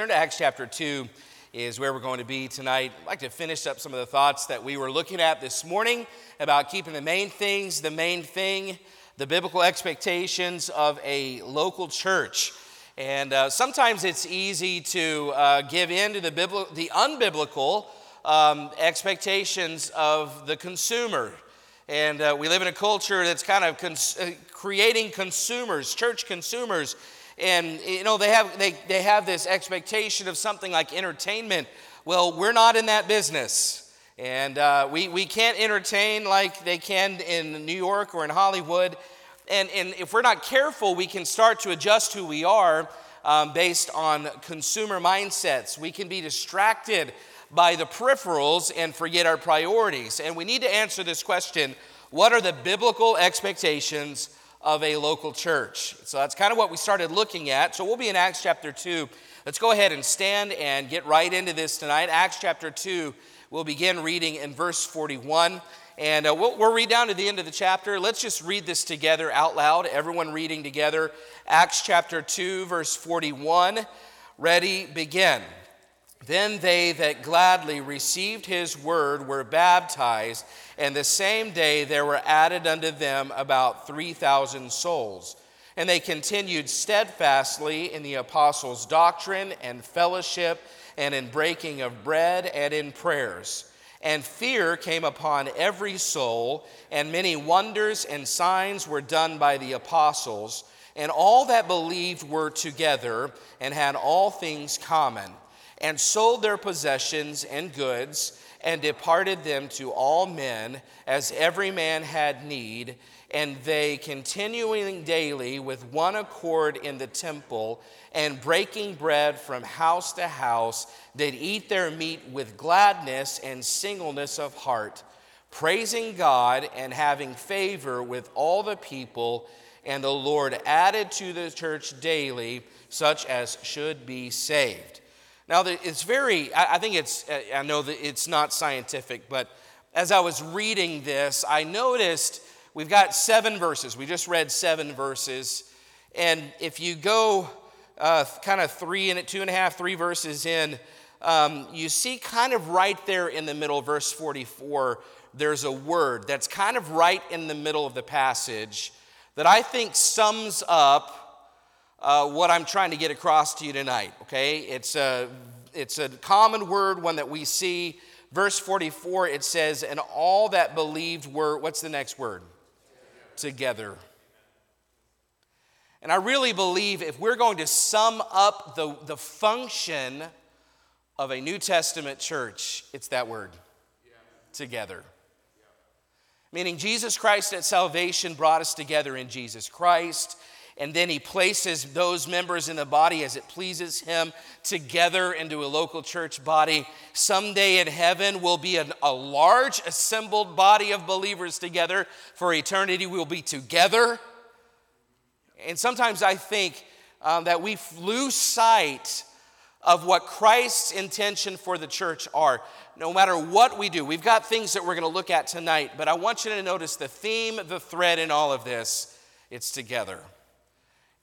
Turn to Acts chapter 2 is where we're going to be tonight. I'd like to finish up some of the thoughts that we were looking at this morning about keeping the main things the main thing, the biblical expectations of a local church. And uh, sometimes it's easy to uh, give in to the, bibli- the unbiblical um, expectations of the consumer. And uh, we live in a culture that's kind of cons- uh, creating consumers, church consumers. And, you know, they have, they, they have this expectation of something like entertainment. Well, we're not in that business. And uh, we, we can't entertain like they can in New York or in Hollywood. And, and if we're not careful, we can start to adjust who we are um, based on consumer mindsets. We can be distracted by the peripherals and forget our priorities. And we need to answer this question what are the biblical expectations of a local church? So that's kind of what we started looking at. So we'll be in Acts chapter 2. Let's go ahead and stand and get right into this tonight. Acts chapter 2, we'll begin reading in verse 41. And uh, we'll, we'll read down to the end of the chapter. Let's just read this together out loud, everyone reading together. Acts chapter 2, verse 41. Ready, begin. Then they that gladly received his word were baptized, and the same day there were added unto them about 3,000 souls. And they continued steadfastly in the apostles' doctrine and fellowship, and in breaking of bread and in prayers. And fear came upon every soul, and many wonders and signs were done by the apostles. And all that believed were together and had all things common and sold their possessions and goods and departed them to all men as every man had need. And they continuing daily with one accord in the temple and breaking bread from house to house did eat their meat with gladness and singleness of heart praising god and having favor with all the people. And the lord added to the church daily such as should be saved now, it's very, I think it's, I know that it's not scientific, but as I was reading this, I noticed we've got seven verses. We just read seven verses. And if you go uh, kind of three and two and a half, three verses in, um, you see kind of right there in the middle, verse 44, there's a word that's kind of right in the middle of the passage that I think sums up uh, what I'm trying to get across to you tonight, okay? It's a, it's a common word, one that we see. Verse 44, it says, And all that believed were, what's the next word? Together. And I really believe if we're going to sum up the, the function of a New Testament church, it's that word together. Meaning, Jesus Christ at salvation brought us together in Jesus Christ and then he places those members in the body as it pleases him together into a local church body. Someday in heaven, we'll be an, a large assembled body of believers together. For eternity, we'll be together. And sometimes I think um, that we lose sight of what Christ's intention for the church are. No matter what we do, we've got things that we're going to look at tonight, but I want you to notice the theme, the thread in all of this it's together.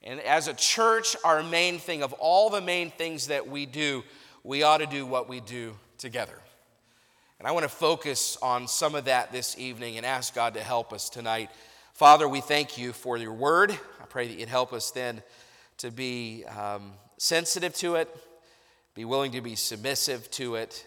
And as a church, our main thing of all the main things that we do, we ought to do what we do together. And I want to focus on some of that this evening and ask God to help us tonight. Father, we thank you for your word. I pray that you'd help us then to be um, sensitive to it, be willing to be submissive to it.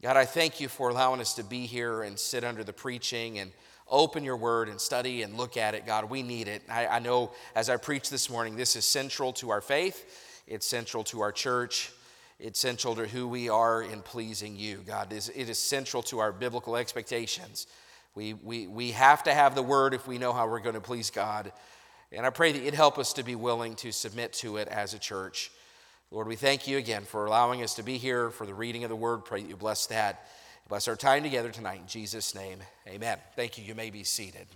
God, I thank you for allowing us to be here and sit under the preaching and open your word and study and look at it, God. We need it. I, I, know as I preach this morning, this is central to our faith, it's central to our church, it's central to who we are in pleasing you, God. It is, it is central to our biblical expectations. We, we, we have to have the word if we know how we're going to please God. And I pray that you'd help us to be willing to submit to it as a church. Lord, we thank you again for allowing us to be here for the reading of the word. Pray that you bless that. Bless our time together tonight. In Jesus' name, amen. Thank you. You may be seated.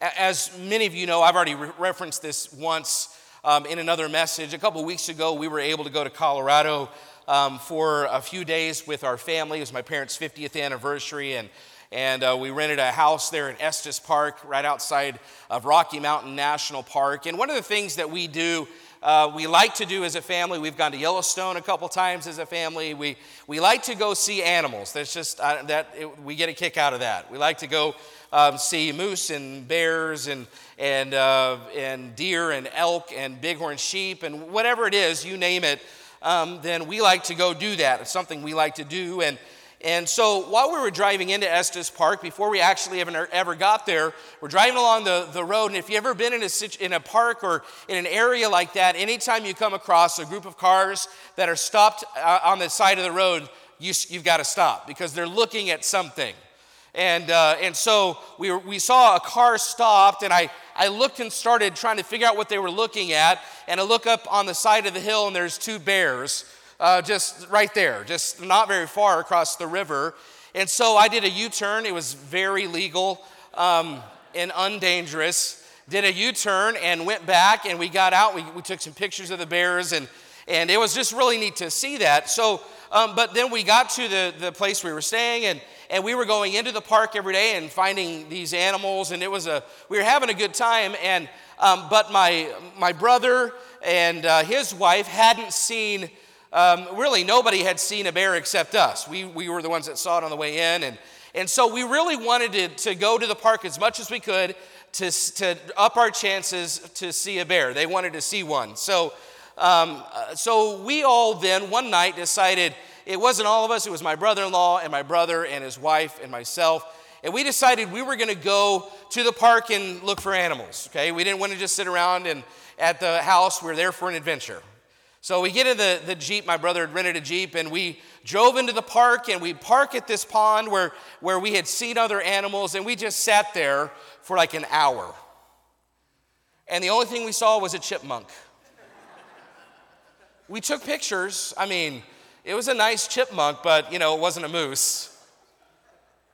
As many of you know, I've already re- referenced this once um, in another message. A couple weeks ago, we were able to go to Colorado um, for a few days with our family. It was my parents' 50th anniversary, and and uh, we rented a house there in Estes Park, right outside of Rocky Mountain National Park. And one of the things that we do uh, we like to do as a family. We've gone to Yellowstone a couple times as a family. We, we like to go see animals. That's just uh, that it, we get a kick out of that. We like to go um, see moose and bears and and uh, and deer and elk and bighorn sheep and whatever it is, you name it. Um, then we like to go do that. It's something we like to do and. And so while we were driving into Estes Park, before we actually ever, ever got there, we're driving along the, the road. And if you've ever been in a, in a park or in an area like that, anytime you come across a group of cars that are stopped uh, on the side of the road, you, you've got to stop because they're looking at something. And, uh, and so we, we saw a car stopped, and I, I looked and started trying to figure out what they were looking at. And I look up on the side of the hill, and there's two bears uh, just right there, just not very far across the river. And so I did a U turn. It was very legal um, and undangerous. Did a U turn and went back, and we got out. We, we took some pictures of the bears, and, and it was just really neat to see that. So, um, but then we got to the, the place we were staying, and, and we were going into the park every day and finding these animals, and it was a, we were having a good time. And, um, but my, my brother and uh, his wife hadn't seen um, really nobody had seen a bear except us. We, we were the ones that saw it on the way in. And, and so we really wanted to, to go to the park as much as we could to, to up our chances to see a bear. They wanted to see one. So, um, uh, so we all then one night decided it wasn't all of us, it was my brother in law and my brother and his wife and myself. And we decided we were going to go to the park and look for animals. Okay, we didn't want to just sit around and at the house. We were there for an adventure. So we get in the, the Jeep, my brother had rented a Jeep, and we drove into the park and we park at this pond where, where we had seen other animals, and we just sat there for like an hour. And the only thing we saw was a chipmunk. we took pictures. I mean, it was a nice chipmunk, but you know, it wasn't a moose.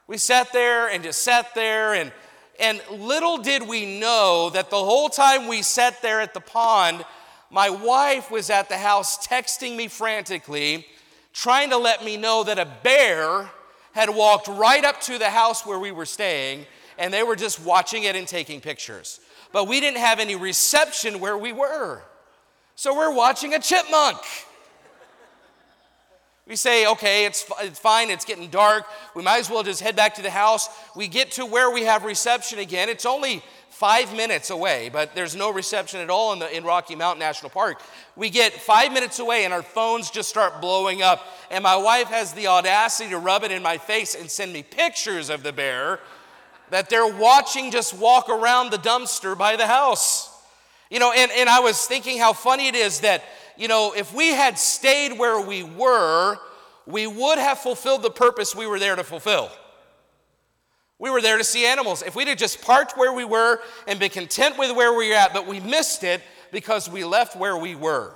We sat there and just sat there, and, and little did we know that the whole time we sat there at the pond, my wife was at the house texting me frantically, trying to let me know that a bear had walked right up to the house where we were staying, and they were just watching it and taking pictures. But we didn't have any reception where we were. So we're watching a chipmunk. We say, okay, it's, it's fine, it's getting dark. We might as well just head back to the house. We get to where we have reception again. It's only five minutes away, but there's no reception at all in, the, in Rocky Mountain National Park. We get five minutes away and our phones just start blowing up. And my wife has the audacity to rub it in my face and send me pictures of the bear that they're watching just walk around the dumpster by the house. You know, and, and I was thinking how funny it is that, you know, if we had stayed where we were, we would have fulfilled the purpose we were there to fulfill. We were there to see animals. If we'd have just parked where we were and been content with where we were at, but we missed it because we left where we were.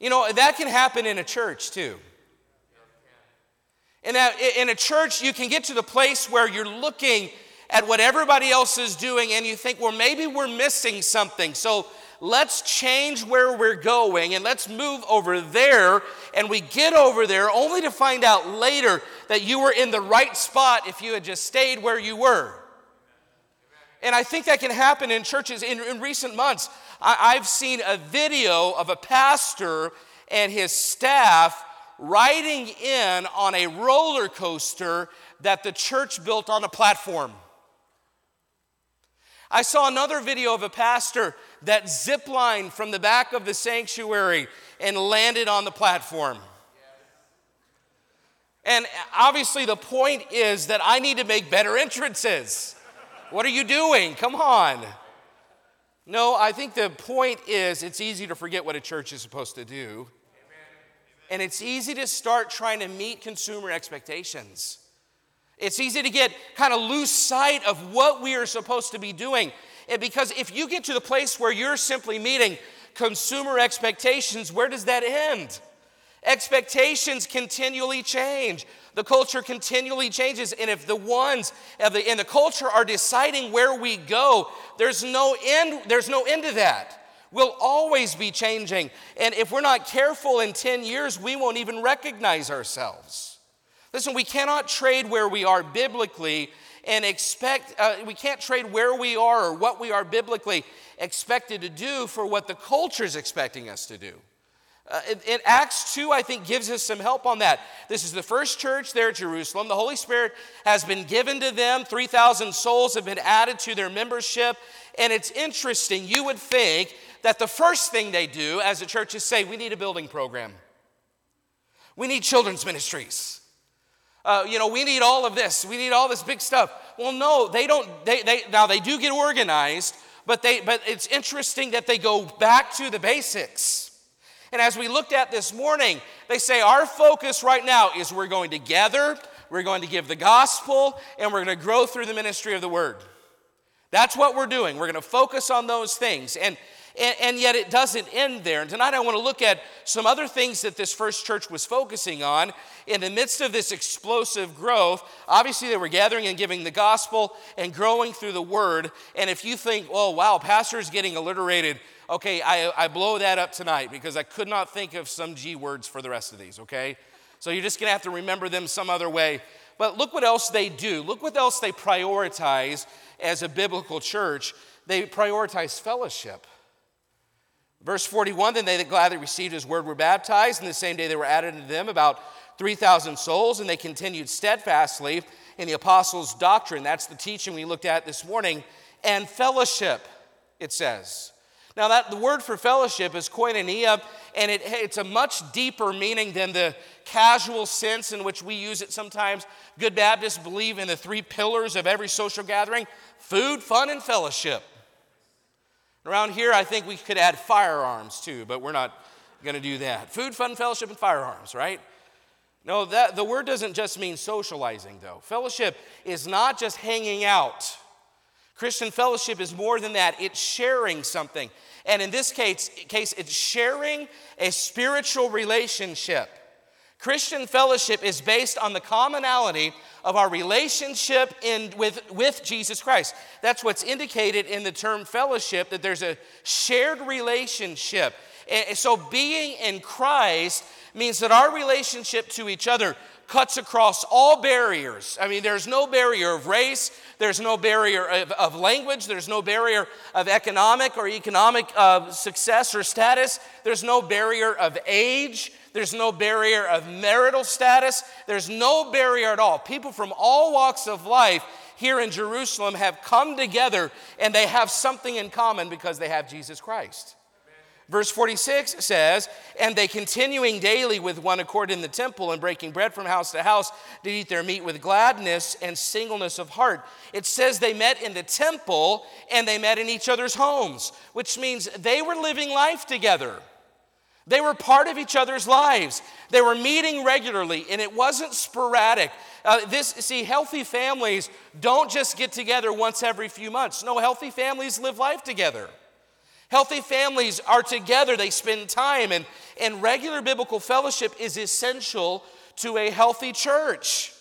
You know, that can happen in a church too. In a, in a church, you can get to the place where you're looking at what everybody else is doing and you think, well, maybe we're missing something. So let's change where we're going and let's move over there. And we get over there only to find out later that you were in the right spot if you had just stayed where you were. And I think that can happen in churches in, in recent months. I, I've seen a video of a pastor and his staff riding in on a roller coaster that the church built on a platform. I saw another video of a pastor that ziplined from the back of the sanctuary and landed on the platform. And obviously, the point is that I need to make better entrances. What are you doing? Come on. No, I think the point is it's easy to forget what a church is supposed to do. And it's easy to start trying to meet consumer expectations. It's easy to get kind of lose sight of what we are supposed to be doing. And because if you get to the place where you're simply meeting consumer expectations, where does that end? Expectations continually change. The culture continually changes. And if the ones in the culture are deciding where we go, there's no end, there's no end to that. We'll always be changing. And if we're not careful in 10 years, we won't even recognize ourselves. Listen, we cannot trade where we are biblically and expect, uh, we can't trade where we are or what we are biblically expected to do for what the culture is expecting us to do. Uh, in, Acts 2, I think, gives us some help on that. This is the first church there at Jerusalem. The Holy Spirit has been given to them. 3,000 souls have been added to their membership. And it's interesting, you would think that the first thing they do as a church is say, We need a building program, we need children's ministries. Uh, you know, we need all of this. We need all this big stuff. Well, no, they don't. They, they, now, they do get organized, but, they, but it's interesting that they go back to the basics. And as we looked at this morning, they say our focus right now is we're going to gather, we're going to give the gospel, and we're going to grow through the ministry of the word. That's what we're doing. We're going to focus on those things. And, and, and, yet it doesn't end there. And tonight I want to look at some other things that this first church was focusing on in the midst of this explosive growth. Obviously, they were gathering and giving the gospel and growing through the word. And if you think, oh, wow, pastor's getting alliterated, okay, I, I blow that up tonight because I could not think of some G words for the rest of these, okay? So you're just gonna have to remember them some other way. But look what else they do. Look what else they prioritize as a biblical church. They prioritize fellowship. Verse 41 Then they that gladly received his word were baptized, and the same day they were added to them about 3,000 souls, and they continued steadfastly in the apostles' doctrine. That's the teaching we looked at this morning. And fellowship, it says. Now, that the word for fellowship is koinonia, and it, it's a much deeper meaning than the casual sense in which we use it sometimes. Good Baptists believe in the three pillars of every social gathering food, fun, and fellowship. Around here, I think we could add firearms too, but we're not going to do that. Food, fun, fellowship, and firearms, right? No, that, the word doesn't just mean socializing, though. Fellowship is not just hanging out. Christian fellowship is more than that, it's sharing something. And in this case, case, it's sharing a spiritual relationship. Christian fellowship is based on the commonality of our relationship in, with, with Jesus Christ. That's what's indicated in the term fellowship, that there's a shared relationship. And so being in Christ means that our relationship to each other cuts across all barriers. I mean, there's no barrier of race, there's no barrier of, of language, there's no barrier of economic or economic uh, success or status, there's no barrier of age, there's no barrier of marital status, there's no barrier at all. People from all walks of life here in Jerusalem have come together and they have something in common because they have Jesus Christ. Verse 46 says, And they continuing daily with one accord in the temple and breaking bread from house to house did eat their meat with gladness and singleness of heart. It says they met in the temple and they met in each other's homes, which means they were living life together. They were part of each other's lives. They were meeting regularly, and it wasn't sporadic. Uh, this, see, healthy families don't just get together once every few months. No, healthy families live life together. Healthy families are together, they spend time, and, and regular biblical fellowship is essential to a healthy church.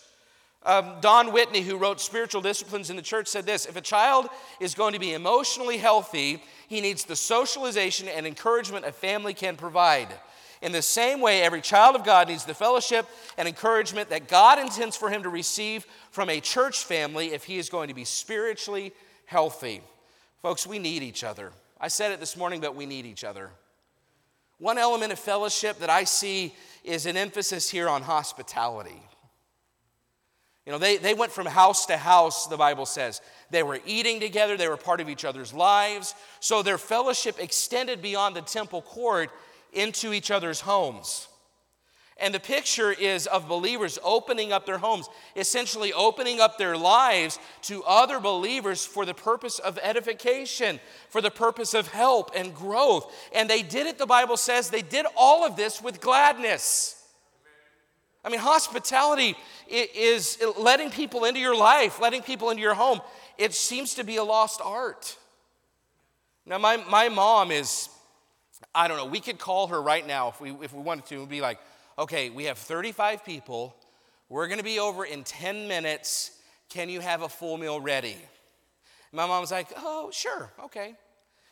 Um, Don Whitney, who wrote Spiritual Disciplines in the Church, said this If a child is going to be emotionally healthy, he needs the socialization and encouragement a family can provide. In the same way, every child of God needs the fellowship and encouragement that God intends for him to receive from a church family if he is going to be spiritually healthy. Folks, we need each other. I said it this morning, but we need each other. One element of fellowship that I see is an emphasis here on hospitality. You know, they, they went from house to house, the Bible says. They were eating together, they were part of each other's lives. So their fellowship extended beyond the temple court into each other's homes. And the picture is of believers opening up their homes, essentially opening up their lives to other believers for the purpose of edification, for the purpose of help and growth. And they did it, the Bible says, they did all of this with gladness. I mean, hospitality is letting people into your life, letting people into your home. It seems to be a lost art. Now, my, my mom is, I don't know, we could call her right now if we, if we wanted to and be like, okay, we have 35 people. We're going to be over in 10 minutes. Can you have a full meal ready? My mom's like, oh, sure, okay.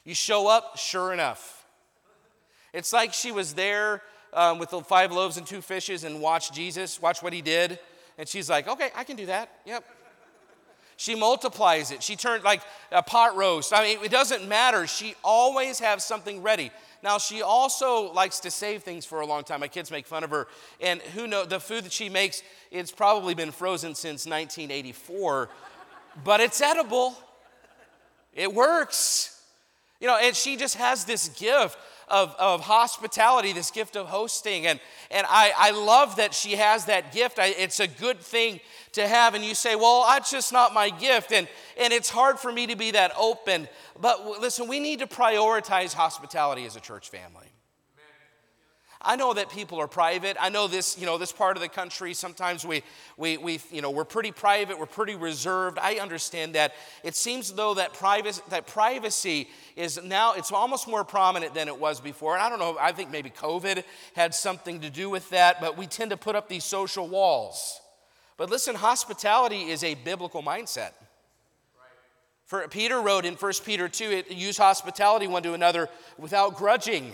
You show up, sure enough. It's like she was there um, with the five loaves and two fishes and watch Jesus, watch what he did. And she's like, okay, I can do that. Yep. She multiplies it. She turned like a pot roast. I mean, it doesn't matter. She always has something ready. Now, she also likes to save things for a long time. My kids make fun of her. And who knows, the food that she makes, it's probably been frozen since 1984, but it's edible. It works. You know, and she just has this gift of, of hospitality, this gift of hosting. And, and I, I love that she has that gift. I, it's a good thing to have. And you say, well, that's just not my gift. And, and it's hard for me to be that open. But listen, we need to prioritize hospitality as a church family. I know that people are private. I know this, you know, this part of the country, sometimes we, we, we, you know, we're pretty private, we're pretty reserved. I understand that. It seems though that privacy, that privacy is now, it's almost more prominent than it was before. And I don't know, I think maybe COVID had something to do with that, but we tend to put up these social walls. But listen, hospitality is a biblical mindset. For Peter wrote in 1 Peter 2, it, use hospitality one to another without grudging.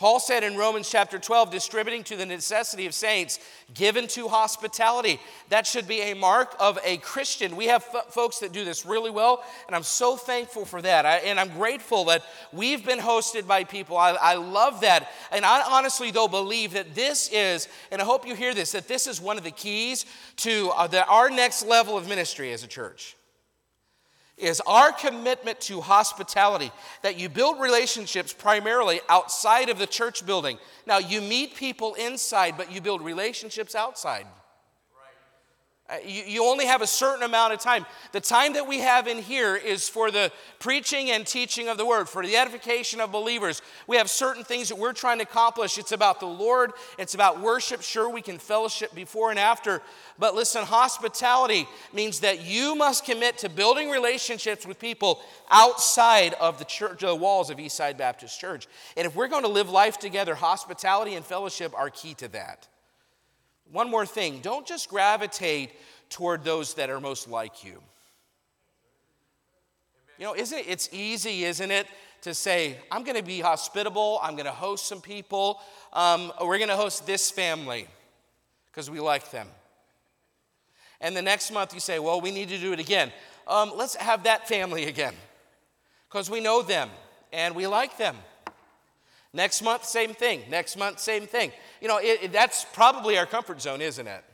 Paul said in Romans chapter 12, distributing to the necessity of saints, given to hospitality. That should be a mark of a Christian. We have f- folks that do this really well, and I'm so thankful for that. I, and I'm grateful that we've been hosted by people. I, I love that. And I honestly, though, believe that this is, and I hope you hear this, that this is one of the keys to uh, the, our next level of ministry as a church is our commitment to hospitality, that you build relationships primarily outside of the church building. Now, you meet people inside, but you build relationships outside. Uh, you, you only have a certain amount of time. The time that we have in here is for the preaching and teaching of the word, for the edification of believers. We have certain things that we're trying to accomplish. It's about the Lord, it's about worship. Sure, we can fellowship before and after, but listen, hospitality means that you must commit to building relationships with people outside of the church, the walls of Eastside Baptist Church. And if we're going to live life together, hospitality and fellowship are key to that. One more thing don't just gravitate toward those that are most like you. You know, isn't it, it's easy, isn't it, to say, I'm going to be hospitable, I'm going to host some people, um, we're going to host this family because we like them. And the next month you say, well, we need to do it again. Um, let's have that family again because we know them and we like them. Next month, same thing. Next month, same thing. You know, it, it, that's probably our comfort zone, isn't it?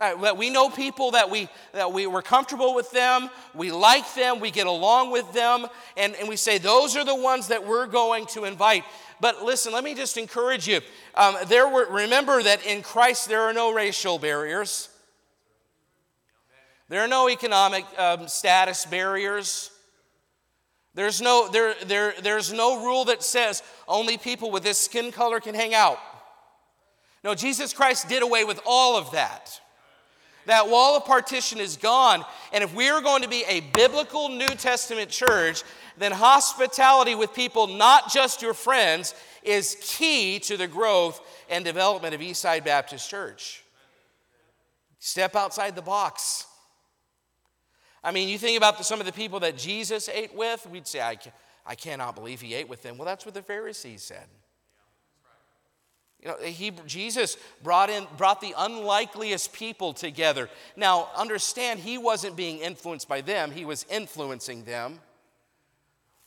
Uh, we know people that, we, that we, we're comfortable with them, we like them, we get along with them, and, and we say those are the ones that we're going to invite. But listen, let me just encourage you. Um, there were, remember that in Christ there are no racial barriers, there are no economic um, status barriers. There's no, there, there, there's no rule that says only people with this skin color can hang out. No, Jesus Christ did away with all of that. That wall of partition is gone. And if we are going to be a biblical New Testament church, then hospitality with people, not just your friends, is key to the growth and development of Eastside Baptist Church. Step outside the box. I mean, you think about the, some of the people that Jesus ate with, we'd say, I, I cannot believe he ate with them. Well, that's what the Pharisees said. You know, he, Jesus brought in brought the unlikeliest people together. Now, understand he wasn't being influenced by them, he was influencing them.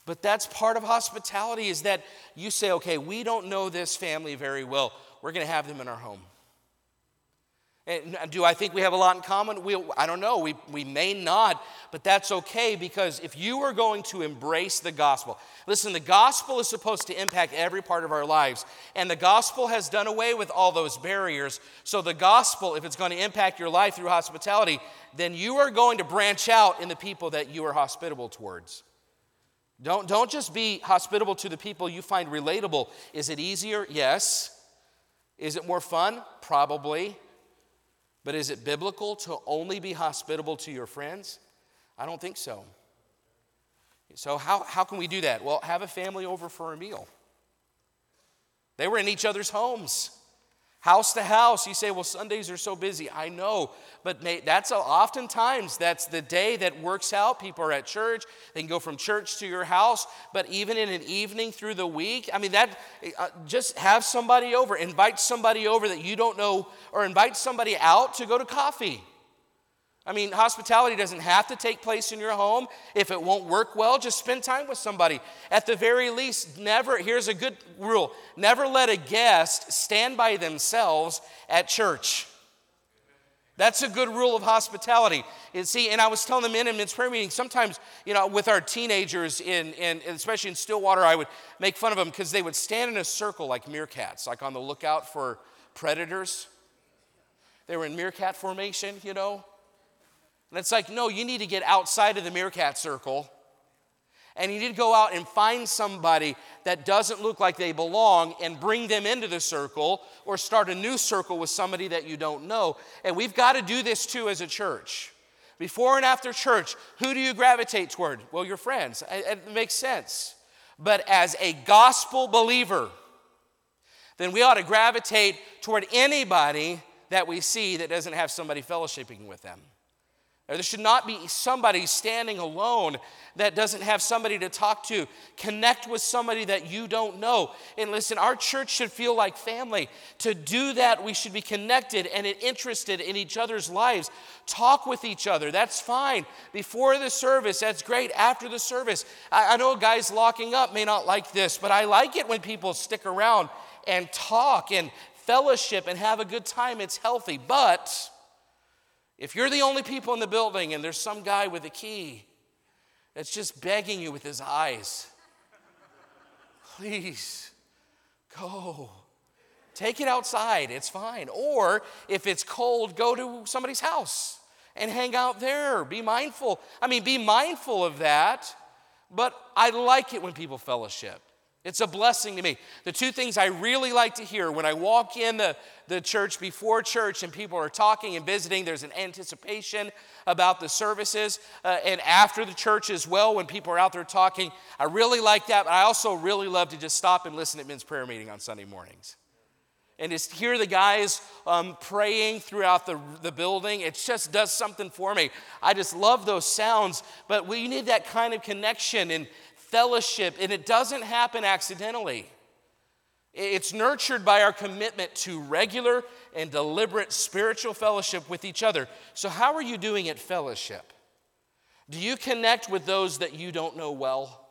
But that's part of hospitality is that you say, okay, we don't know this family very well. We're going to have them in our home. And do I think we have a lot in common? We, I don't know. We, we may not, but that's okay because if you are going to embrace the gospel, listen, the gospel is supposed to impact every part of our lives, and the gospel has done away with all those barriers. So, the gospel, if it's going to impact your life through hospitality, then you are going to branch out in the people that you are hospitable towards. Don't, don't just be hospitable to the people you find relatable. Is it easier? Yes. Is it more fun? Probably. But is it biblical to only be hospitable to your friends? I don't think so. So, how, how can we do that? Well, have a family over for a meal. They were in each other's homes house to house. You say, well, Sundays are so busy. I know, but that's a, oftentimes that's the day that works out. People are at church. They can go from church to your house, but even in an evening through the week, I mean, that uh, just have somebody over, invite somebody over that you don't know, or invite somebody out to go to coffee. I mean, hospitality doesn't have to take place in your home. If it won't work well, just spend time with somebody. At the very least, never, here's a good rule never let a guest stand by themselves at church. That's a good rule of hospitality. And see, and I was telling them in in men's prayer meeting, sometimes, you know, with our teenagers, in, in especially in Stillwater, I would make fun of them because they would stand in a circle like meerkats, like on the lookout for predators. They were in meerkat formation, you know. And it's like, no, you need to get outside of the meerkat circle and you need to go out and find somebody that doesn't look like they belong and bring them into the circle or start a new circle with somebody that you don't know. And we've got to do this too as a church. Before and after church, who do you gravitate toward? Well, your friends. It makes sense. But as a gospel believer, then we ought to gravitate toward anybody that we see that doesn't have somebody fellowshipping with them. There should not be somebody standing alone that doesn't have somebody to talk to. Connect with somebody that you don't know. And listen, our church should feel like family. To do that, we should be connected and interested in each other's lives. Talk with each other. That's fine. Before the service, that's great. After the service, I, I know guys locking up may not like this, but I like it when people stick around and talk and fellowship and have a good time. It's healthy. But if you're the only people in the building and there's some guy with a key that's just begging you with his eyes, please go. Take it outside, it's fine. Or if it's cold, go to somebody's house and hang out there. Be mindful. I mean, be mindful of that, but I like it when people fellowship. It's a blessing to me. The two things I really like to hear when I walk in the, the church before church and people are talking and visiting, there's an anticipation about the services. Uh, and after the church as well, when people are out there talking, I really like that. But I also really love to just stop and listen at men's prayer meeting on Sunday mornings. And just hear the guys um, praying throughout the, the building. It just does something for me. I just love those sounds, but we need that kind of connection. And fellowship, and it doesn't happen accidentally. It's nurtured by our commitment to regular and deliberate spiritual fellowship with each other. So, how are you doing at fellowship? Do you connect with those that you don't know well?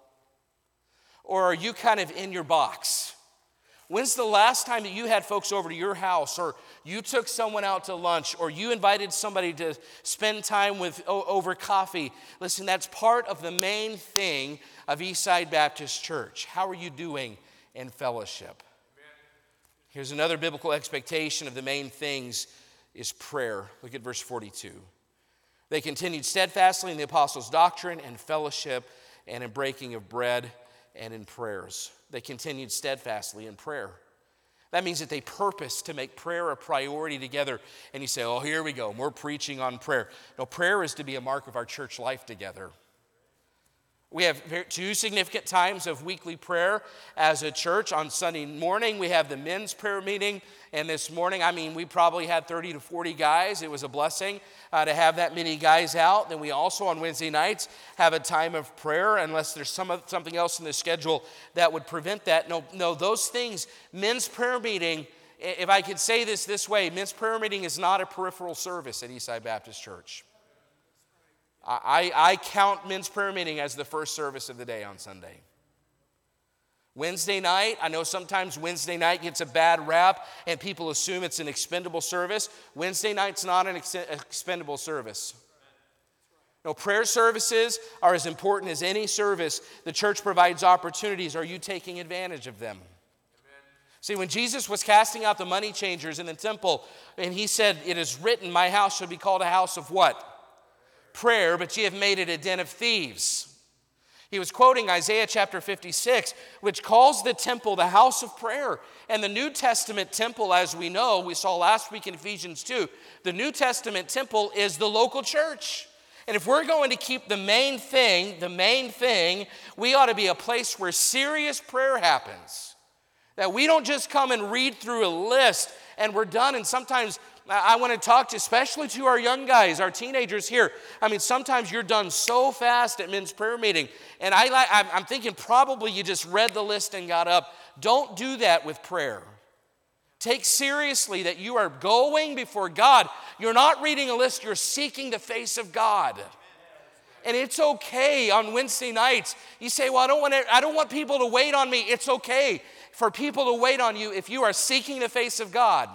Or are you kind of in your box? When's the last time that you had folks over to your house, or you took someone out to lunch, or you invited somebody to spend time with over coffee? Listen, that's part of the main thing of Eastside Baptist Church. How are you doing in fellowship? Here's another biblical expectation of the main things is prayer. Look at verse 42. They continued steadfastly in the apostles' doctrine and fellowship and in breaking of bread and in prayers. They continued steadfastly in prayer. That means that they purpose to make prayer a priority together. And you say, oh, here we go. We're preaching on prayer. No, prayer is to be a mark of our church life together. We have two significant times of weekly prayer as a church. On Sunday morning, we have the men's prayer meeting. And this morning, I mean, we probably had 30 to 40 guys. It was a blessing uh, to have that many guys out. Then we also, on Wednesday nights, have a time of prayer, unless there's some, something else in the schedule that would prevent that. No, no, those things, men's prayer meeting, if I could say this this way, men's prayer meeting is not a peripheral service at Eastside Baptist Church. I, I count men's prayer meeting as the first service of the day on Sunday. Wednesday night, I know sometimes Wednesday night gets a bad rap and people assume it's an expendable service. Wednesday night's not an ex- expendable service. No, prayer services are as important as any service. The church provides opportunities. Are you taking advantage of them? See, when Jesus was casting out the money changers in the temple, and he said, It is written, My house shall be called a house of what? Prayer, but ye have made it a den of thieves. He was quoting Isaiah chapter 56, which calls the temple the house of prayer. And the New Testament temple, as we know, we saw last week in Ephesians 2, the New Testament temple is the local church. And if we're going to keep the main thing, the main thing, we ought to be a place where serious prayer happens. That we don't just come and read through a list and we're done. And sometimes I want to talk to, especially to our young guys, our teenagers here. I mean, sometimes you're done so fast at men's prayer meeting, and I, I'm thinking probably you just read the list and got up. Don't do that with prayer. Take seriously that you are going before God. You're not reading a list, you're seeking the face of God. And it's okay on Wednesday nights. You say, Well, I don't, want to, I don't want people to wait on me. It's okay for people to wait on you if you are seeking the face of God.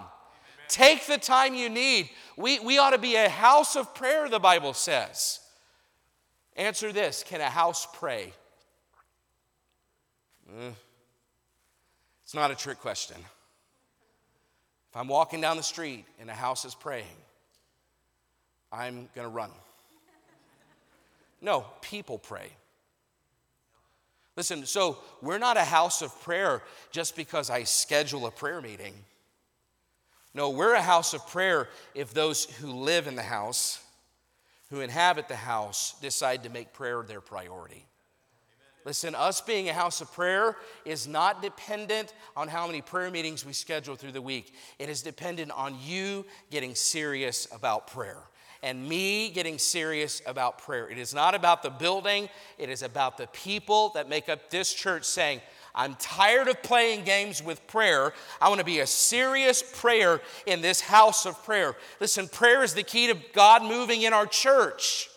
Take the time you need. We, we ought to be a house of prayer, the Bible says. Answer this Can a house pray? Mm. It's not a trick question. If I'm walking down the street and a house is praying, I'm going to run. No, people pray. Listen, so we're not a house of prayer just because I schedule a prayer meeting. No, we're a house of prayer if those who live in the house, who inhabit the house, decide to make prayer their priority. Listen, us being a house of prayer is not dependent on how many prayer meetings we schedule through the week. It is dependent on you getting serious about prayer and me getting serious about prayer. It is not about the building, it is about the people that make up this church saying, I'm tired of playing games with prayer. I want to be a serious prayer in this house of prayer. Listen, prayer is the key to God moving in our church.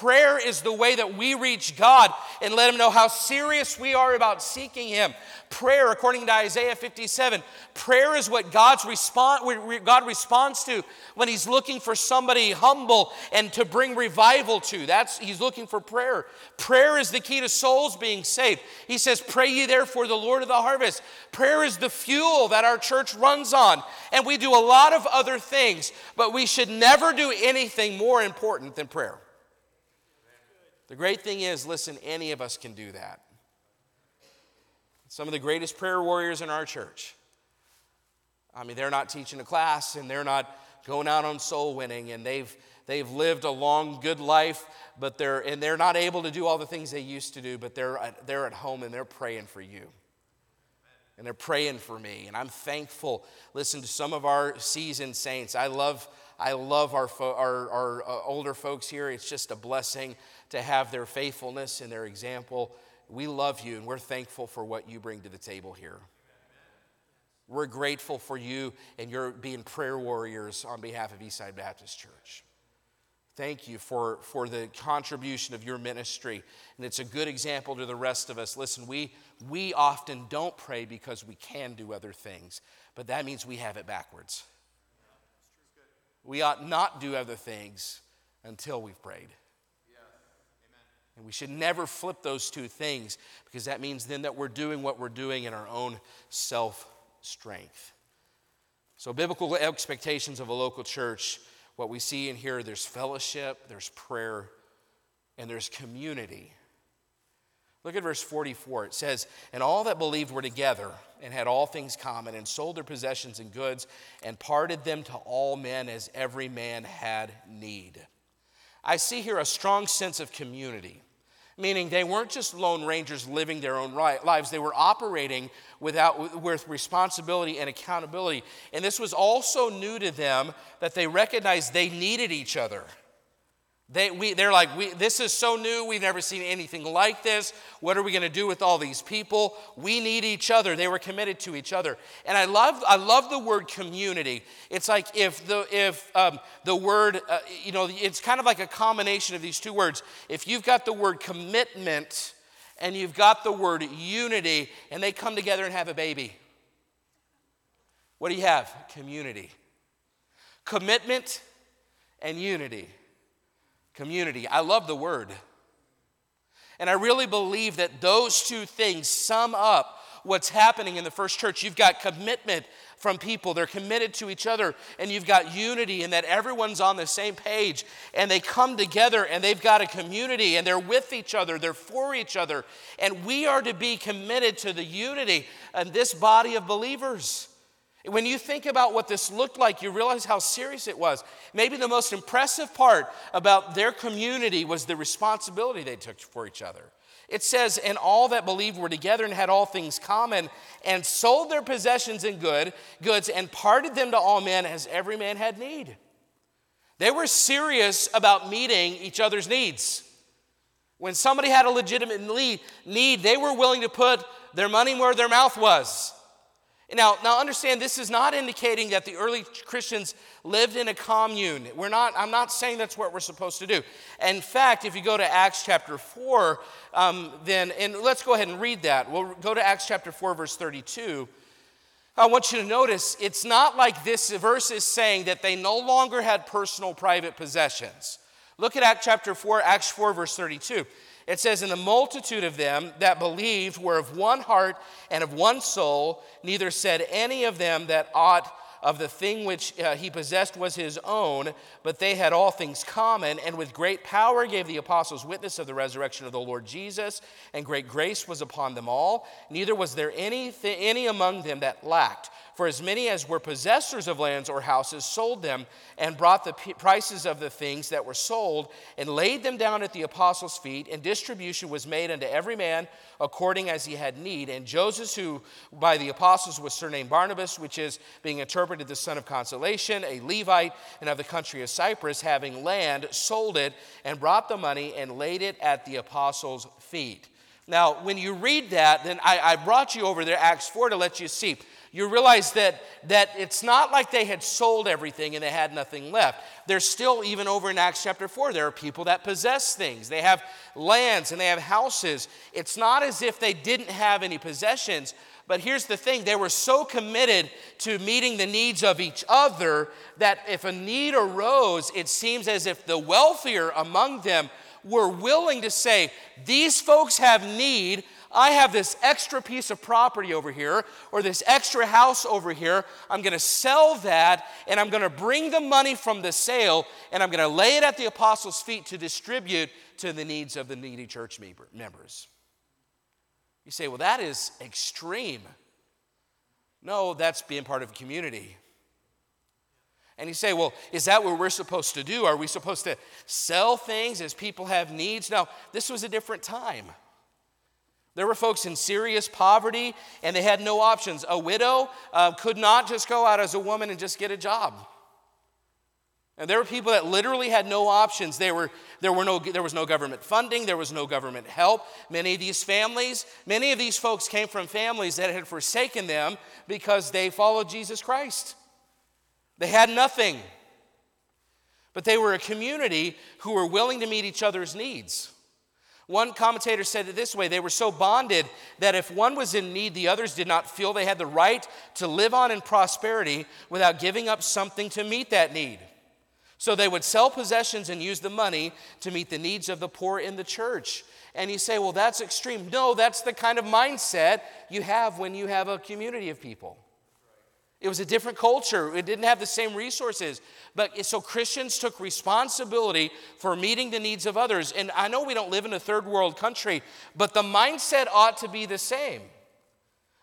Prayer is the way that we reach God and let Him know how serious we are about seeking Him. Prayer, according to Isaiah 57, prayer is what God's respond, God responds to when He's looking for somebody humble and to bring revival to. That's He's looking for prayer. Prayer is the key to souls being saved. He says, "Pray ye therefore the Lord of the harvest." Prayer is the fuel that our church runs on, and we do a lot of other things, but we should never do anything more important than prayer. The great thing is, listen, any of us can do that. Some of the greatest prayer warriors in our church. I mean, they're not teaching a class and they're not going out on soul winning and they've they've lived a long good life but they're and they're not able to do all the things they used to do but they're they're at home and they're praying for you. And they're praying for me and i'm thankful. Listen to some of our seasoned saints. I love i love our our, our uh, older folks here. It's just a blessing to have their faithfulness and their example. We love you and we're thankful for what you bring to the table here. We're grateful for you and your being prayer warriors on behalf of Eastside Baptist Church. Thank you for, for the contribution of your ministry. And it's a good example to the rest of us. Listen, we, we often don't pray because we can do other things, but that means we have it backwards. We ought not do other things until we've prayed. And we should never flip those two things because that means then that we're doing what we're doing in our own self strength. So, biblical expectations of a local church, what we see in here, there's fellowship, there's prayer, and there's community. Look at verse 44. It says, And all that believed were together and had all things common, and sold their possessions and goods, and parted them to all men as every man had need. I see here a strong sense of community meaning they weren't just lone rangers living their own lives. They were operating without with responsibility and accountability. And this was also new to them that they recognized they needed each other they, we, they're like, we, this is so new. We've never seen anything like this. What are we going to do with all these people? We need each other. They were committed to each other. And I love, I love the word community. It's like if the, if, um, the word, uh, you know, it's kind of like a combination of these two words. If you've got the word commitment and you've got the word unity, and they come together and have a baby, what do you have? Community. Commitment and unity community. I love the word. And I really believe that those two things sum up what's happening in the first church. You've got commitment from people, they're committed to each other, and you've got unity, and that everyone's on the same page, and they come together and they've got a community, and they're with each other, they're for each other. And we are to be committed to the unity and this body of believers. When you think about what this looked like, you realize how serious it was. Maybe the most impressive part about their community was the responsibility they took for each other. It says, and all that believed were together and had all things common, and sold their possessions and good, goods, and parted them to all men as every man had need. They were serious about meeting each other's needs. When somebody had a legitimate need, they were willing to put their money where their mouth was. Now, now understand this is not indicating that the early Christians lived in a commune. We're not, I'm not saying that's what we're supposed to do. In fact, if you go to Acts chapter 4, um, then, and let's go ahead and read that. We'll go to Acts chapter 4, verse 32. I want you to notice it's not like this verse is saying that they no longer had personal private possessions. Look at Acts chapter 4, Acts 4, verse 32. It says, And the multitude of them that believed were of one heart and of one soul, neither said any of them that ought of the thing which uh, he possessed was his own, but they had all things common, and with great power gave the apostles witness of the resurrection of the Lord Jesus, and great grace was upon them all. Neither was there any, th- any among them that lacked. For as many as were possessors of lands or houses sold them and brought the p- prices of the things that were sold and laid them down at the apostles' feet, and distribution was made unto every man according as he had need. And Joseph, who by the apostles was surnamed Barnabas, which is being interpreted the son of consolation, a Levite, and of the country of Cyprus, having land, sold it and brought the money and laid it at the apostles' feet. Now, when you read that, then I, I brought you over there, Acts 4, to let you see you realize that, that it's not like they had sold everything and they had nothing left. There's still, even over in Acts chapter 4, there are people that possess things. They have lands and they have houses. It's not as if they didn't have any possessions, but here's the thing they were so committed to meeting the needs of each other that if a need arose, it seems as if the wealthier among them were willing to say, These folks have need. I have this extra piece of property over here or this extra house over here. I'm going to sell that and I'm going to bring the money from the sale and I'm going to lay it at the apostles' feet to distribute to the needs of the needy church members. You say, well, that is extreme. No, that's being part of a community. And you say, well, is that what we're supposed to do? Are we supposed to sell things as people have needs? Now, this was a different time. There were folks in serious poverty and they had no options. A widow uh, could not just go out as a woman and just get a job. And there were people that literally had no options. There, were, there, were no, there was no government funding, there was no government help. Many of these families, many of these folks came from families that had forsaken them because they followed Jesus Christ. They had nothing. But they were a community who were willing to meet each other's needs. One commentator said it this way they were so bonded that if one was in need, the others did not feel they had the right to live on in prosperity without giving up something to meet that need. So they would sell possessions and use the money to meet the needs of the poor in the church. And you say, well, that's extreme. No, that's the kind of mindset you have when you have a community of people. It was a different culture. It didn't have the same resources. But so Christians took responsibility for meeting the needs of others. And I know we don't live in a third world country, but the mindset ought to be the same.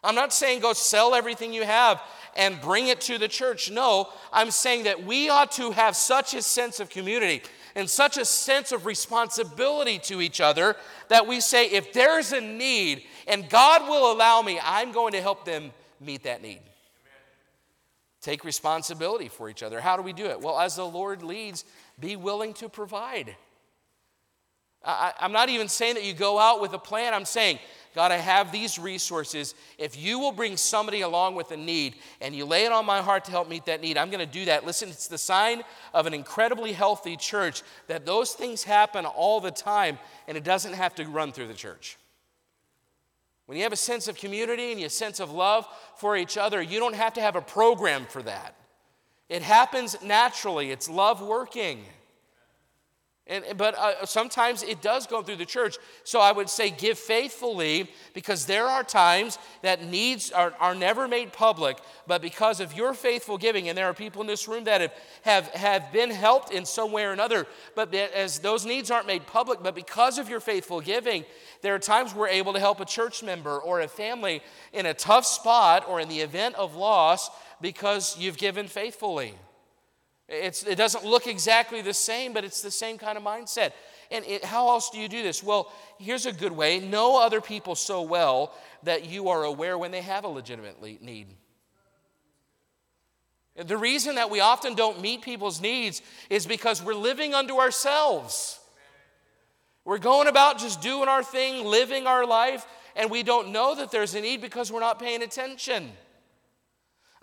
I'm not saying go sell everything you have and bring it to the church. No, I'm saying that we ought to have such a sense of community and such a sense of responsibility to each other that we say, if there's a need and God will allow me, I'm going to help them meet that need take responsibility for each other. How do we do it? Well, as the Lord leads, be willing to provide. I, am not even saying that you go out with a plan. I'm saying, God, I have these resources. If you will bring somebody along with a need and you lay it on my heart to help meet that need, I'm going to do that. Listen, it's the sign of an incredibly healthy church that those things happen all the time and it doesn't have to run through the church. When you have a sense of community and a sense of love for each other, you don't have to have a program for that. It happens naturally, it's love working. And, but uh, sometimes it does go through the church. So I would say give faithfully because there are times that needs are, are never made public, but because of your faithful giving, and there are people in this room that have, have, have been helped in some way or another, but as those needs aren't made public, but because of your faithful giving, there are times we're able to help a church member or a family in a tough spot or in the event of loss because you've given faithfully. It's, it doesn't look exactly the same, but it's the same kind of mindset. And it, how else do you do this? Well, here's a good way know other people so well that you are aware when they have a legitimate need. The reason that we often don't meet people's needs is because we're living unto ourselves. We're going about just doing our thing, living our life, and we don't know that there's a need because we're not paying attention.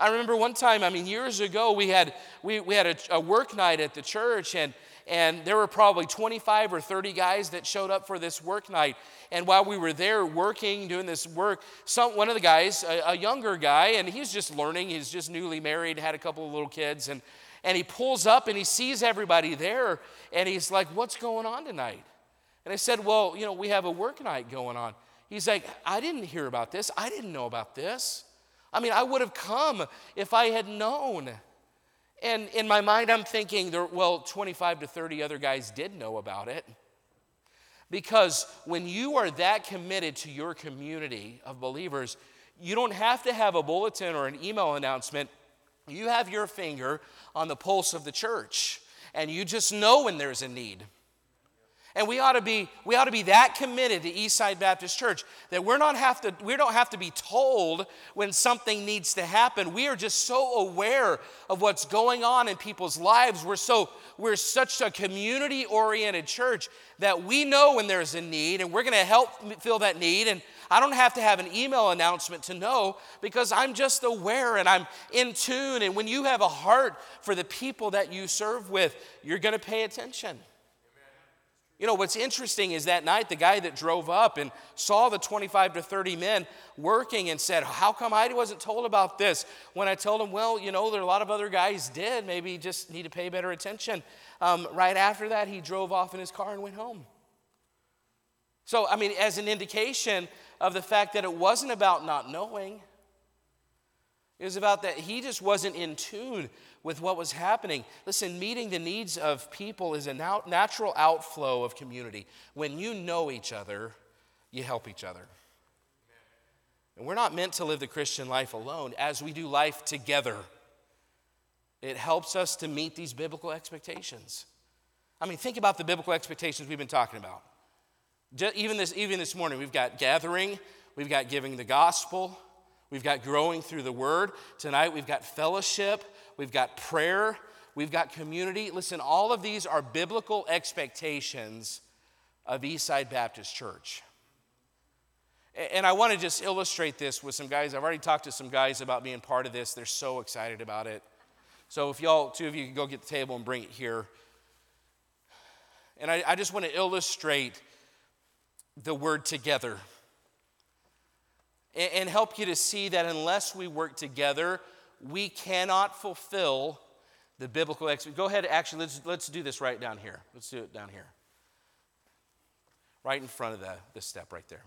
I remember one time, I mean, years ago, we had, we, we had a, a work night at the church, and, and there were probably 25 or 30 guys that showed up for this work night. And while we were there working, doing this work, some, one of the guys, a, a younger guy, and he's just learning, he's just newly married, had a couple of little kids, and, and he pulls up and he sees everybody there, and he's like, What's going on tonight? And I said, Well, you know, we have a work night going on. He's like, I didn't hear about this. I didn't know about this. I mean, I would have come if I had known. And in my mind, I'm thinking, there, well, 25 to 30 other guys did know about it. Because when you are that committed to your community of believers, you don't have to have a bulletin or an email announcement. You have your finger on the pulse of the church, and you just know when there's a need. And we ought to be, we ought to be that committed to Eastside Baptist Church that we're not have to, we don't have to be told when something needs to happen. We are just so aware of what's going on in people's lives. We're so we're such a community-oriented church that we know when there's a need and we're going to help fill that need. And I don't have to have an email announcement to know because I'm just aware and I'm in tune. And when you have a heart for the people that you serve with, you're going to pay attention. You know, what's interesting is that night, the guy that drove up and saw the 25 to 30 men working and said, How come I wasn't told about this? When I told him, Well, you know, there are a lot of other guys did. Maybe just need to pay better attention. Um, right after that, he drove off in his car and went home. So, I mean, as an indication of the fact that it wasn't about not knowing, it was about that he just wasn't in tune with what was happening. Listen, meeting the needs of people is a natural outflow of community. When you know each other, you help each other. And we're not meant to live the Christian life alone as we do life together. It helps us to meet these biblical expectations. I mean, think about the biblical expectations we've been talking about. Even this, even this morning, we've got gathering, we've got giving the gospel, we've got growing through the word. Tonight, we've got fellowship, we've got prayer, we've got community. Listen, all of these are biblical expectations of Eastside Baptist Church. And I want to just illustrate this with some guys. I've already talked to some guys about being part of this. They're so excited about it. So if y'all, two of you, can go get the table and bring it here. And I, I just want to illustrate the word together and, and help you to see that unless we work together, we cannot fulfill the biblical expectation. Go ahead, actually, let's, let's do this right down here. Let's do it down here. Right in front of the, the step right there.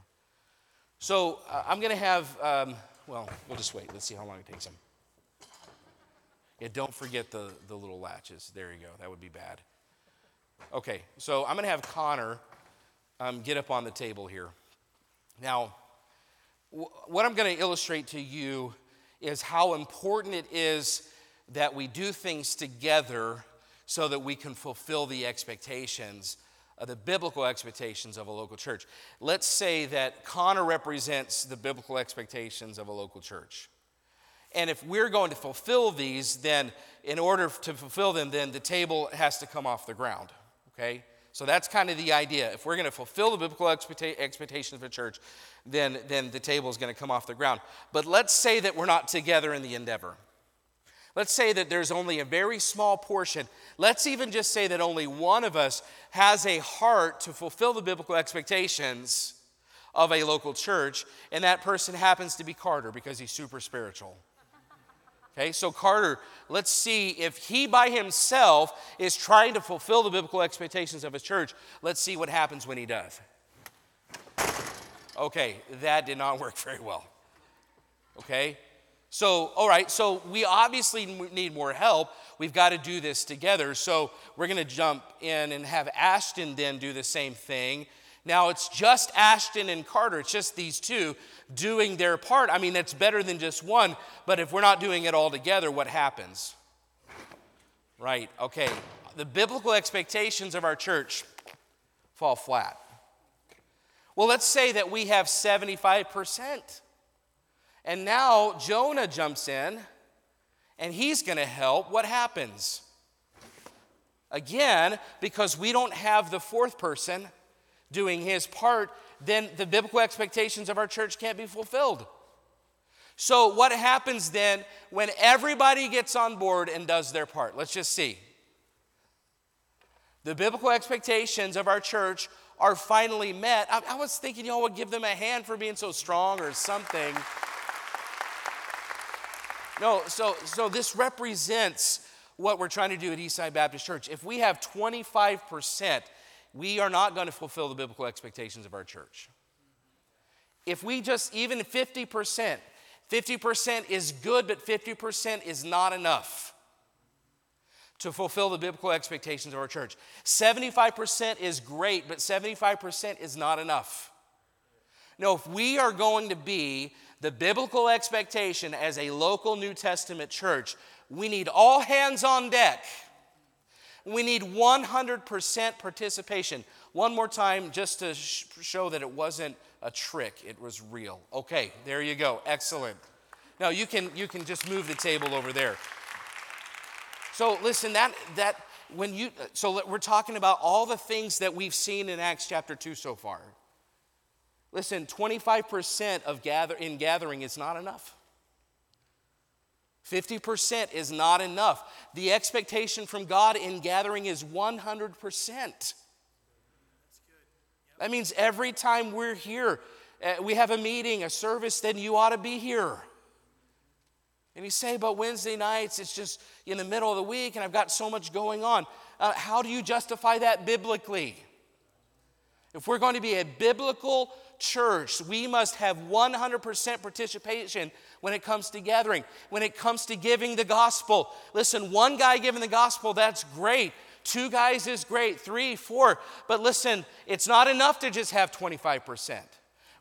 So uh, I'm going to have, um, well, we'll just wait. Let's see how long it takes him. Yeah, don't forget the, the little latches. There you go. That would be bad. Okay, so I'm going to have Connor um, get up on the table here. Now, w- what I'm going to illustrate to you is how important it is that we do things together so that we can fulfill the expectations, uh, the biblical expectations of a local church. Let's say that Connor represents the biblical expectations of a local church. And if we're going to fulfill these, then in order to fulfill them, then the table has to come off the ground, okay? So that's kind of the idea. If we're going to fulfill the biblical expecta- expectations of a church, then, then the table is going to come off the ground. But let's say that we're not together in the endeavor. Let's say that there's only a very small portion. Let's even just say that only one of us has a heart to fulfill the biblical expectations of a local church, and that person happens to be Carter because he's super spiritual. Okay, so Carter, let's see if he by himself is trying to fulfill the biblical expectations of his church. Let's see what happens when he does. Okay, that did not work very well. Okay, so, all right, so we obviously need more help. We've got to do this together. So, we're going to jump in and have Ashton then do the same thing. Now, it's just Ashton and Carter, it's just these two doing their part. I mean, that's better than just one, but if we're not doing it all together, what happens? Right, okay. The biblical expectations of our church fall flat. Well, let's say that we have 75%. And now Jonah jumps in and he's going to help. What happens? Again, because we don't have the fourth person doing his part, then the biblical expectations of our church can't be fulfilled. So, what happens then when everybody gets on board and does their part. Let's just see. The biblical expectations of our church are finally met. I, I was thinking y'all would give them a hand for being so strong or something. No, so, so this represents what we're trying to do at Eastside Baptist Church. If we have 25%, we are not going to fulfill the biblical expectations of our church. If we just, even 50%, 50% is good, but 50% is not enough to fulfill the biblical expectations of our church. 75% is great, but 75% is not enough. No, if we are going to be the biblical expectation as a local New Testament church, we need all hands on deck. We need 100% participation. One more time, just to sh- show that it wasn't a trick, it was real. Okay, there you go. Excellent. Now you can you can just move the table over there. So listen, that that when you so we're talking about all the things that we've seen in Acts chapter 2 so far. Listen, 25% of gather in gathering is not enough. 50% is not enough. The expectation from God in gathering is 100%. That means every time we're here, uh, we have a meeting, a service, then you ought to be here. And you say, but Wednesday nights, it's just in the middle of the week and I've got so much going on. Uh, how do you justify that biblically? If we're going to be a biblical church, we must have 100% participation when it comes to gathering, when it comes to giving the gospel. Listen, one guy giving the gospel, that's great. Two guys is great, three, four. But listen, it's not enough to just have 25%.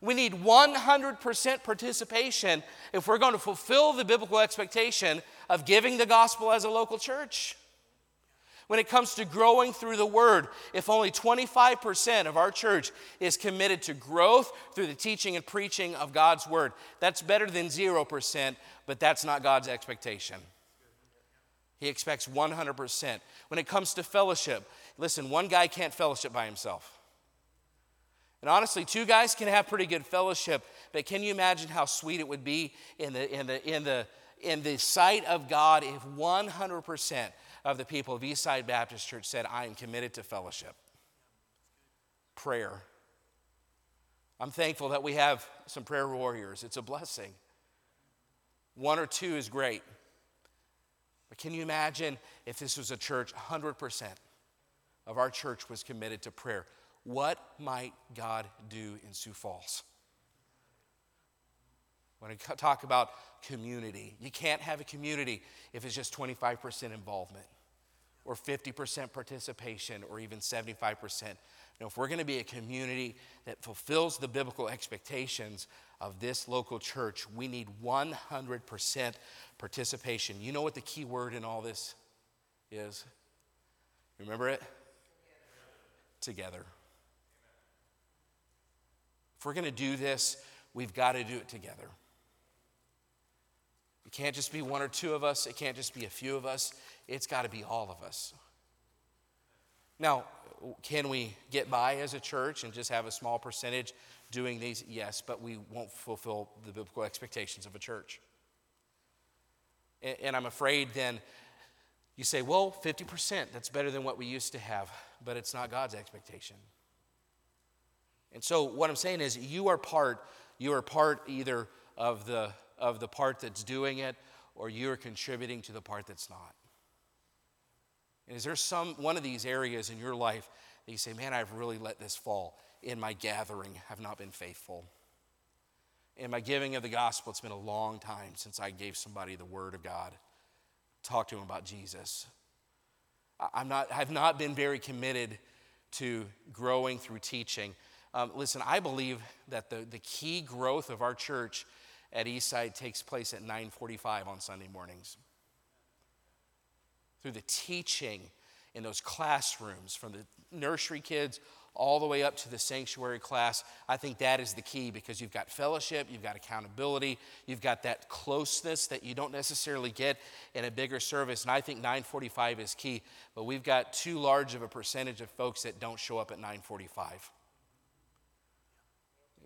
We need 100% participation if we're going to fulfill the biblical expectation of giving the gospel as a local church. When it comes to growing through the Word, if only 25% of our church is committed to growth through the teaching and preaching of God's Word, that's better than 0%, but that's not God's expectation. He expects 100%. When it comes to fellowship, listen, one guy can't fellowship by himself. And honestly, two guys can have pretty good fellowship, but can you imagine how sweet it would be in the, in the, in the, in the sight of God if 100% of the people of Eastside Baptist Church said, I am committed to fellowship. Prayer. I'm thankful that we have some prayer warriors. It's a blessing. One or two is great. But can you imagine if this was a church, 100% of our church was committed to prayer? What might God do in Sioux Falls? When I talk about community, you can't have a community if it's just 25% involvement or 50% participation or even 75%. Now, if we're going to be a community that fulfills the biblical expectations of this local church, we need 100% participation. You know what the key word in all this is? Remember it? Together. If we're going to do this, we've got to do it together. It can't just be one or two of us, it can't just be a few of us, it's got to be all of us. Now, can we get by as a church and just have a small percentage doing these? Yes, but we won't fulfill the biblical expectations of a church. And I'm afraid then you say, well, 50%, that's better than what we used to have, but it's not God's expectation. And so what I'm saying is you are part, you are part either of the of the part that's doing it or you're contributing to the part that's not. And is there some one of these areas in your life that you say, man, I've really let this fall in my gathering, I have not been faithful? In my giving of the gospel, it's been a long time since I gave somebody the word of God, talked to them about Jesus. I'm not, I've not been very committed to growing through teaching. Um, listen, I believe that the, the key growth of our church at Eastside takes place at 9:45 on Sunday mornings. Through the teaching in those classrooms from the nursery kids all the way up to the sanctuary class, I think that is the key because you've got fellowship, you've got accountability, you've got that closeness that you don't necessarily get in a bigger service. And I think 945 is key, but we've got too large of a percentage of folks that don't show up at 945.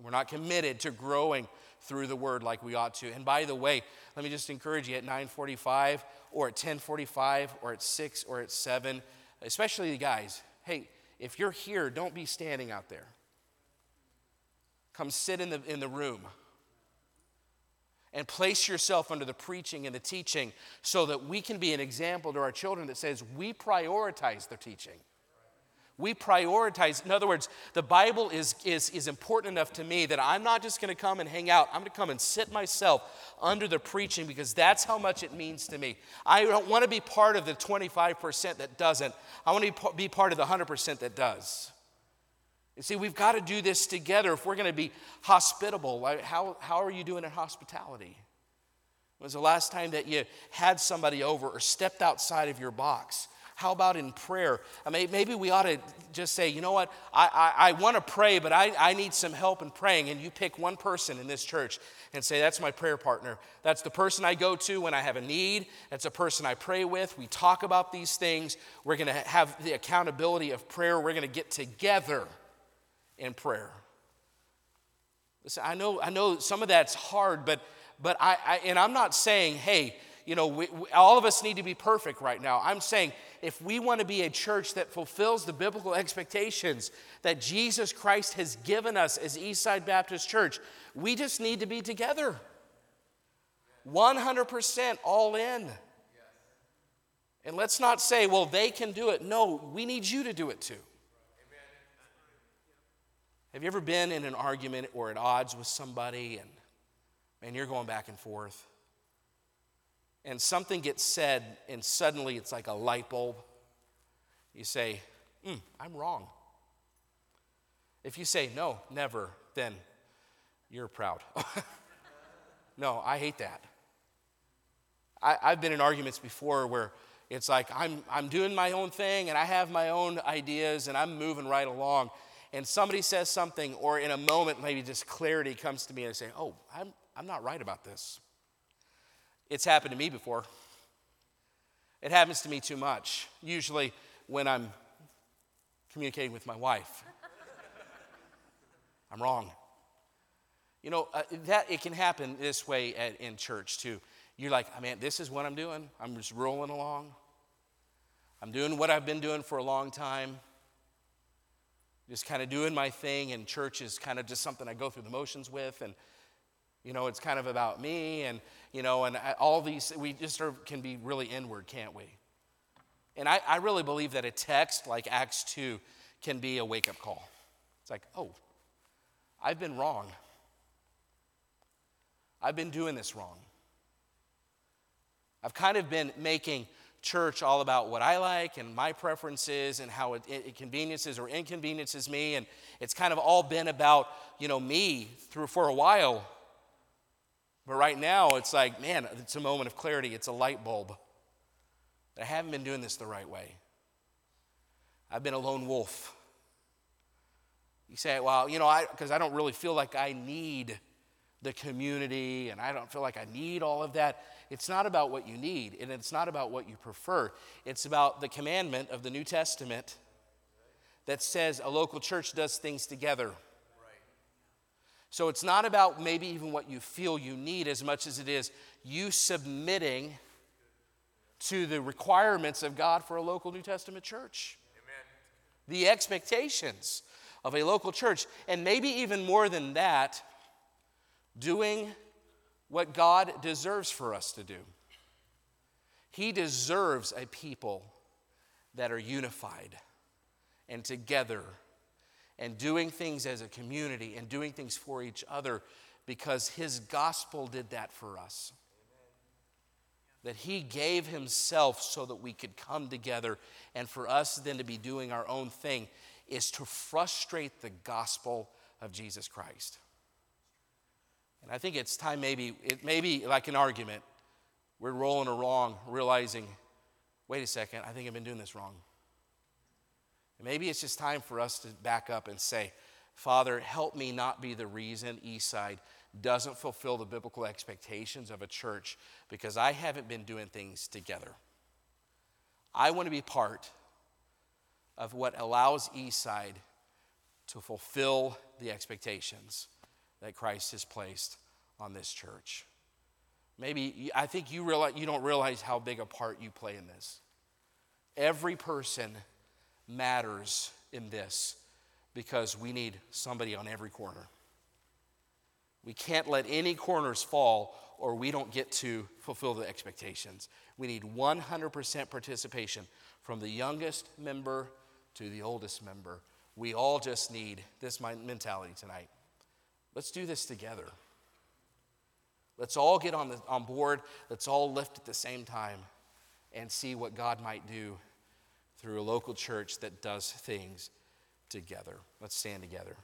We're not committed to growing through the word like we ought to. And by the way, let me just encourage you at 9:45 or at 10:45 or at 6 or at 7, especially the guys. Hey, if you're here, don't be standing out there. Come sit in the, in the room and place yourself under the preaching and the teaching so that we can be an example to our children that says we prioritize the teaching. We prioritize, in other words, the Bible is, is, is important enough to me that I'm not just going to come and hang out. I'm going to come and sit myself under the preaching because that's how much it means to me. I don't want to be part of the 25% that doesn't, I want to be part of the 100% that does. You see, we've got to do this together if we're going to be hospitable. How, how are you doing in hospitality? When was the last time that you had somebody over or stepped outside of your box? How about in prayer? I mean, maybe we ought to just say, you know what, I, I, I want to pray, but I, I need some help in praying. And you pick one person in this church and say, that's my prayer partner. That's the person I go to when I have a need. That's a person I pray with. We talk about these things. We're going to have the accountability of prayer. We're going to get together in prayer. Listen, I know, I know some of that's hard, but, but I, I and I'm not saying, hey, you know, we, we, all of us need to be perfect right now. I'm saying if we want to be a church that fulfills the biblical expectations that Jesus Christ has given us as Eastside Baptist Church, we just need to be together. 100% all in. And let's not say, well, they can do it. No, we need you to do it too. Have you ever been in an argument or at odds with somebody and man, you're going back and forth? And something gets said, and suddenly it's like a light bulb, you say, mm, I'm wrong. If you say, no, never, then you're proud. no, I hate that. I, have been in arguments before where it's like I'm, I'm doing my own thing and I have my own ideas and I'm moving right along. And somebody says something, or in a moment, maybe just clarity comes to me and I say, Oh, I'm, I'm not right about this. It's happened to me before. It happens to me too much, usually when I'm communicating with my wife. I'm wrong. You know, uh, that it can happen this way at, in church too. You're like, oh, man, this is what I'm doing. I'm just rolling along. I'm doing what I've been doing for a long time. Just kind of doing my thing, and church is kind of just something I go through the motions with. And you know, it's kind of about me, and, you know, and uh, all these, we just are, can be really inward, can't we? And I, I really believe that a text like Acts 2 can be a wake up call. It's like, oh, I've been wrong. I've been doing this wrong. I've kind of been making church all about what I like and my preferences and how it, it, conveniences or inconveniences me. And it's kind of all been about, you know, me through for a while. But right now, it's like, man, it's a moment of clarity. It's a light bulb. I haven't been doing this the right way. I've been a lone wolf. You say, well, you know, I because I, I don't really feel like I need the community and I don't feel like I need all of that. It's not about what you need and it's not about what you prefer. It's about the commandment of the New Testament that says a local church does things together. So it's not about maybe even what you feel you need as much as it is you submitting to the requirements of God for a local New Testament church. Amen. The expectations of a local church. And maybe even more than that, doing what God deserves for us to do. He deserves a people that are unified and together and doing things as a community and doing things for each other because his gospel did that for us. That he gave himself so that we could come together, and for us then to be doing our own thing is to frustrate the gospel of Jesus Christ. And I think it's time, maybe, it may be like an argument. We're rolling along, realizing, wait a second, I think I've been doing this wrong. Maybe it's just time for us to back up and say, Father, help me not be the reason Eastside doesn't fulfill the biblical expectations of a church because I haven't been doing things together. I want to be part of what allows Eastside to fulfill the expectations that Christ has placed on this church. Maybe I think you realize you don't realize how big a part you play in this. Every person matters in this because we need somebody on every corner. We can't let any corners fall or we don't get to fulfill the expectations. We need 100% participation from the youngest member to the oldest member. We all just need this mentality tonight. Let's do this together. Let's all get on, the, on board. Let's all lift at the same time and see what God might do through a local church that does things together. Let's stand together.